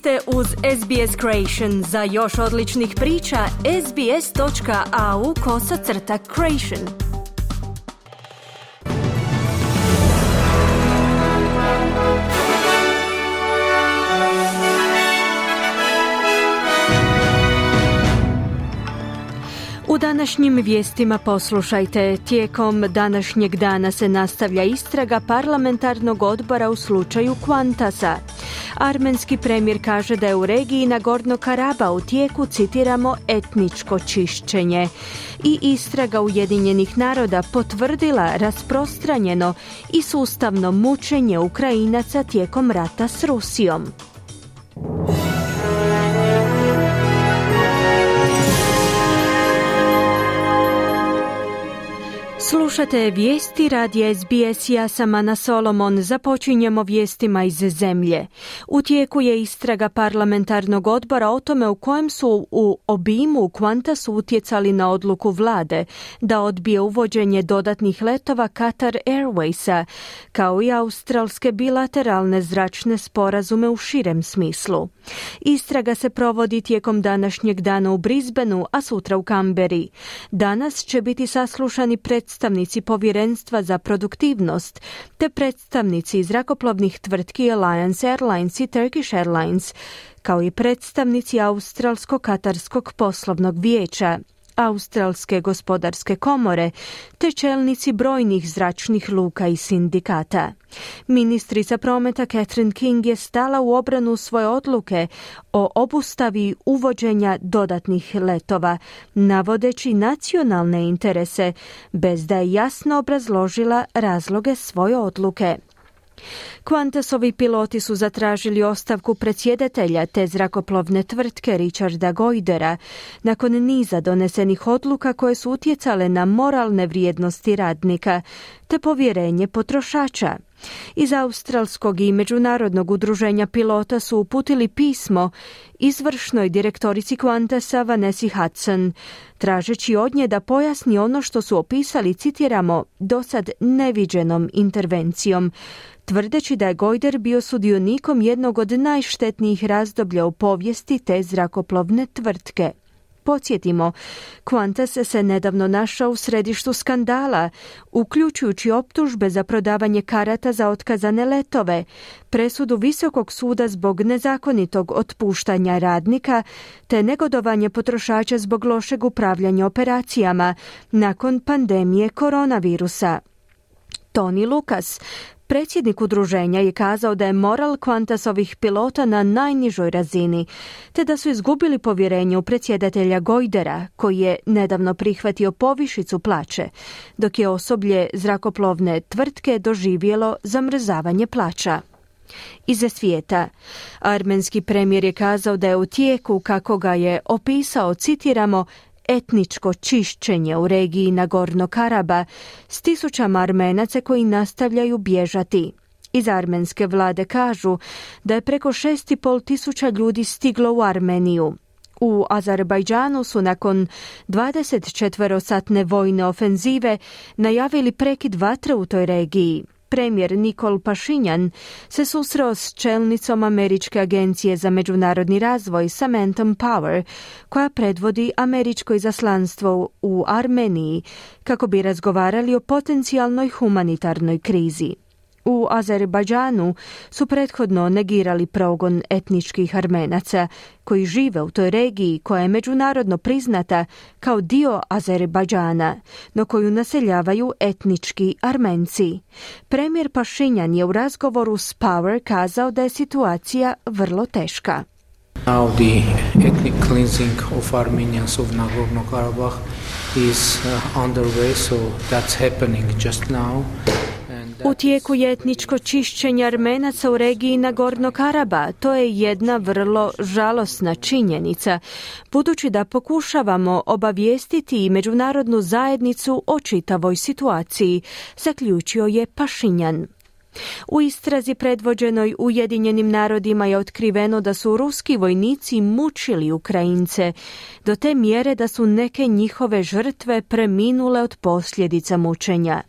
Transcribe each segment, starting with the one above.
ste uz SBS Creation. Za još odličnih priča, sbs.au kosacrta creation. U današnjim vijestima poslušajte, tijekom današnjeg dana se nastavlja istraga parlamentarnog odbora u slučaju Kvantasa. Armenski premijer kaže da je u regiji Nagorno Karaba u tijeku, citiramo, etničko čišćenje. I istraga Ujedinjenih naroda potvrdila rasprostranjeno i sustavno mučenje Ukrajinaca tijekom rata s Rusijom. Slušate vijesti radi SBS, ja sam Ana Solomon. Započinjemo vijestima iz zemlje. U tijeku je istraga parlamentarnog odbora o tome u kojem su u obimu Qantas utjecali na odluku vlade da odbije uvođenje dodatnih letova Qatar Airwaysa, kao i australske bilateralne zračne sporazume u širem smislu. Istraga se provodi tijekom današnjeg dana u Brisbaneu, a sutra u Kamberi. Danas će biti saslušani predstavnici povjerenstva za produktivnost te predstavnici zrakoplovnih tvrtki Alliance Airlines i Turkish Airlines, kao i predstavnici Australsko-Katarskog poslovnog vijeća Australske gospodarske komore te čelnici brojnih zračnih luka i sindikata. Ministrica prometa Catherine King je stala u obranu svoje odluke o obustavi uvođenja dodatnih letova, navodeći nacionalne interese, bez da je jasno obrazložila razloge svoje odluke. Qantasovi piloti su zatražili ostavku predsjedatelja te zrakoplovne tvrtke Richarda Goidera nakon niza donesenih odluka koje su utjecale na moralne vrijednosti radnika te povjerenje potrošača. Iz Australskog i Međunarodnog udruženja pilota su uputili pismo izvršnoj direktorici Qantasa Vanessa Hudson, tražeći od nje da pojasni ono što su opisali, citiramo, dosad neviđenom intervencijom, tvrdeći da je Gojder bio sudionikom jednog od najštetnijih razdoblja u povijesti te zrakoplovne tvrtke. Podsjetimo, Qantas se nedavno našao u središtu skandala, uključujući optužbe za prodavanje karata za otkazane letove, presudu Visokog suda zbog nezakonitog otpuštanja radnika, te negodovanje potrošača zbog lošeg upravljanja operacijama nakon pandemije koronavirusa. Tony Lucas, Predsjednik udruženja je kazao da je moral Qantasovih pilota na najnižoj razini, te da su izgubili povjerenje u predsjedatelja Gojdera, koji je nedavno prihvatio povišicu plaće, dok je osoblje zrakoplovne tvrtke doživjelo zamrzavanje plaća. Iza svijeta. Armenski premijer je kazao da je u tijeku, kako ga je opisao, citiramo, etničko čišćenje u regiji Nagorno Karaba s tisućama armenaca koji nastavljaju bježati. Iz armenske vlade kažu da je preko šest i pol tisuća ljudi stiglo u Armeniju. U Azerbajdžanu su nakon 24-satne vojne ofenzive najavili prekid vatre u toj regiji. Premijer Nikol Pašinjan se susreo s čelnicom Američke agencije za međunarodni razvoj Samantha Power, koja predvodi američko izaslanstvo u Armeniji, kako bi razgovarali o potencijalnoj humanitarnoj krizi. U Azerbajdžanu su prethodno negirali progon etničkih armenaca koji žive u toj regiji koja je međunarodno priznata kao dio Azerbajdžana, no koju naseljavaju etnički armenci. Premijer Pašinjan je u razgovoru s Power kazao da je situacija vrlo teška. Now the ethnic cleansing of Armenians of Nagorno-Karabakh is uh, underway, so that's happening just now. U tijeku je etničko čišćenje Armenaca u regiji Nagorno Karaba. To je jedna vrlo žalosna činjenica, budući da pokušavamo obavijestiti i međunarodnu zajednicu o čitavoj situaciji, zaključio je Pašinjan. U istrazi predvođenoj Ujedinjenim narodima je otkriveno da su ruski vojnici mučili Ukrajince, do te mjere da su neke njihove žrtve preminule od posljedica mučenja.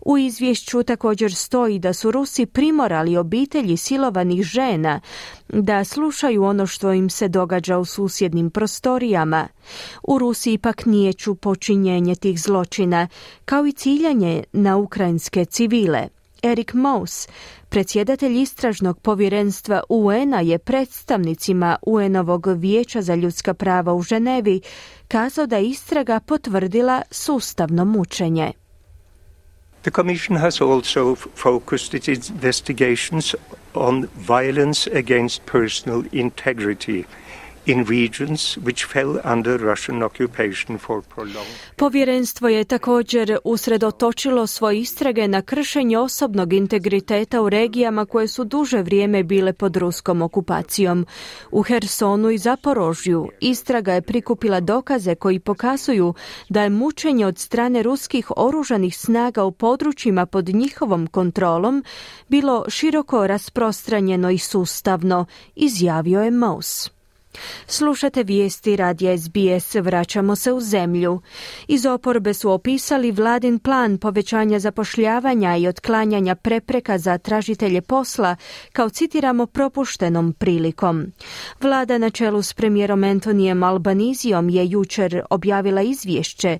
U izvješću također stoji da su Rusi primorali obitelji silovanih žena da slušaju ono što im se događa u susjednim prostorijama. U Rusiji pak nije ču počinjenje tih zločina, kao i ciljanje na ukrajinske civile. Erik Maus, predsjedatelj istražnog povjerenstva UN-a je predstavnicima UN-ovog vijeća za ljudska prava u Ženevi kazao da istraga potvrdila sustavno mučenje. The Commission has also focused its investigations on violence against personal integrity Povjerenstvo je također usredotočilo svoje istrage na kršenje osobnog integriteta u regijama koje su duže vrijeme bile pod ruskom okupacijom. U Hersonu i Zaporožju istraga je prikupila dokaze koji pokazuju da je mučenje od strane ruskih oružanih snaga u područjima pod njihovom kontrolom bilo široko rasprostranjeno i sustavno, izjavio je Maus. Slušate vijesti radija SBS, vraćamo se u zemlju. Iz oporbe su opisali vladin plan povećanja zapošljavanja i otklanjanja prepreka za tražitelje posla, kao citiramo propuštenom prilikom. Vlada na čelu s premijerom Antonijem Albanizijom je jučer objavila izvješće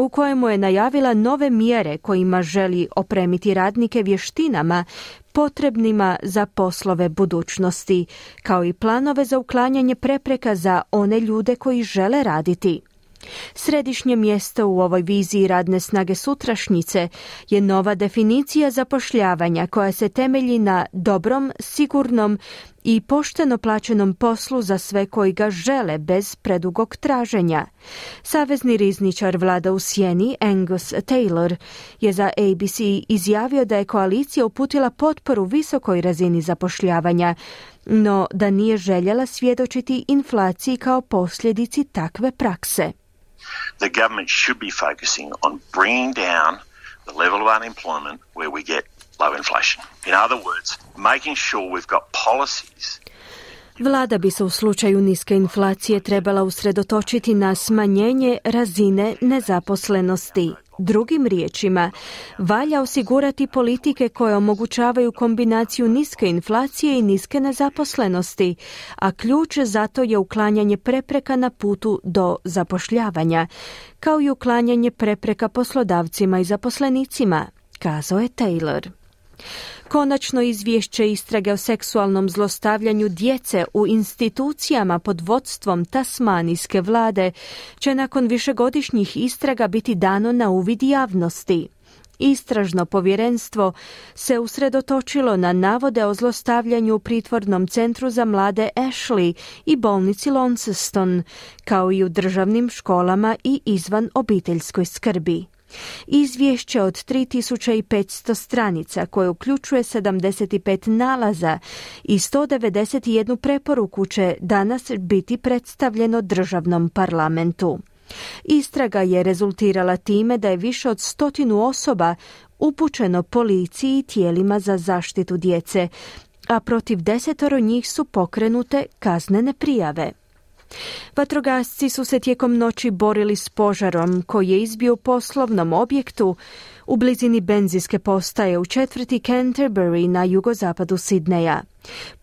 u kojemu je najavila nove mjere kojima želi opremiti radnike vještinama potrebnima za poslove budućnosti, kao i planove za uklanjanje prepreka za one ljude koji žele raditi. Središnje mjesto u ovoj viziji radne snage sutrašnjice je nova definicija zapošljavanja koja se temelji na dobrom, sigurnom i pošteno plaćenom poslu za sve koji ga žele bez predugog traženja. Savezni rizničar vlada u Sjeni, Angus Taylor, je za ABC izjavio da je koalicija uputila potporu visokoj razini zapošljavanja, no da nije željela svjedočiti inflaciji kao posljedici takve prakse. The government should be focusing on bringing down the level of unemployment where we get low inflation. In other words, making sure we've got policies Vlada bi se u slučaju niske inflacije trebala usredotočiti na smanjenje razine nezaposlenosti. Drugim riječima, valja osigurati politike koje omogućavaju kombinaciju niske inflacije i niske nezaposlenosti, a ključ za to je uklanjanje prepreka na putu do zapošljavanja, kao i uklanjanje prepreka poslodavcima i zaposlenicima, kazao je Taylor. Konačno izvješće istrage o seksualnom zlostavljanju djece u institucijama pod vodstvom tasmanijske vlade će nakon višegodišnjih istraga biti dano na uvid javnosti. Istražno povjerenstvo se usredotočilo na navode o zlostavljanju u pritvornom centru za mlade Ashley i bolnici Launceston, kao i u državnim školama i izvan obiteljskoj skrbi. Izvješće od 3500 stranica koje uključuje 75 nalaza i 191 preporuku će danas biti predstavljeno državnom parlamentu. Istraga je rezultirala time da je više od stotinu osoba upućeno policiji i tijelima za zaštitu djece, a protiv desetoro njih su pokrenute kaznene prijave. Vatrogasci su se tijekom noći borili s požarom koji je izbio poslovnom objektu u blizini benzijske postaje u četvrti Canterbury na jugozapadu Sidneja.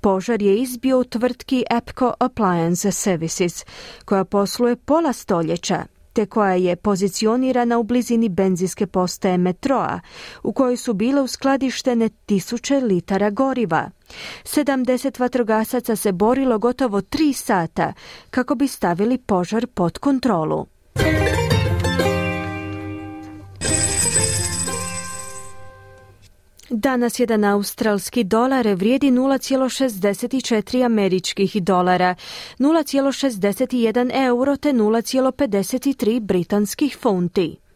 Požar je izbio u tvrtki Epco Appliance Services koja posluje pola stoljeća te koja je pozicionirana u blizini benzijske postaje metroa, u kojoj su bile uskladištene tisuće litara goriva. 70 vatrogasaca se borilo gotovo tri sata kako bi stavili požar pod kontrolu. Danas jedan australski dolar vrijedi 0,64 američkih dolara, 0,61 euro te 0,53 britanskih funti.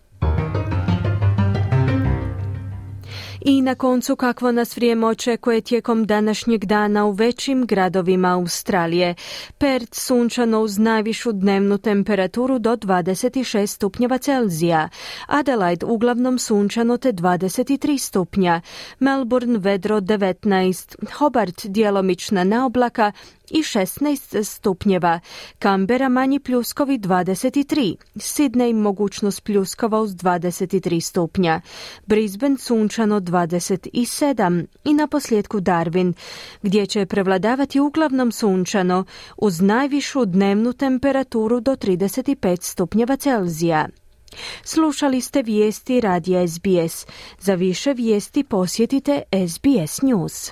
I na koncu kakvo nas vrijeme očekuje tijekom današnjeg dana u većim gradovima Australije. Perth sunčano uz najvišu dnevnu temperaturu do 26 stupnjeva Celzija. Adelaide uglavnom sunčano te 23 stupnja. Melbourne vedro 19. Hobart djelomična naoblaka i 16 stupnjeva, Kambera manji pljuskovi 23, Sidney mogućnost pljuskova uz 23 stupnja, Brisbane sunčano 27 i na posljedku Darwin, gdje će prevladavati uglavnom sunčano uz najvišu dnevnu temperaturu do 35 stupnjeva Celzija. Slušali ste vijesti radija SBS. Za više vijesti posjetite SBS News.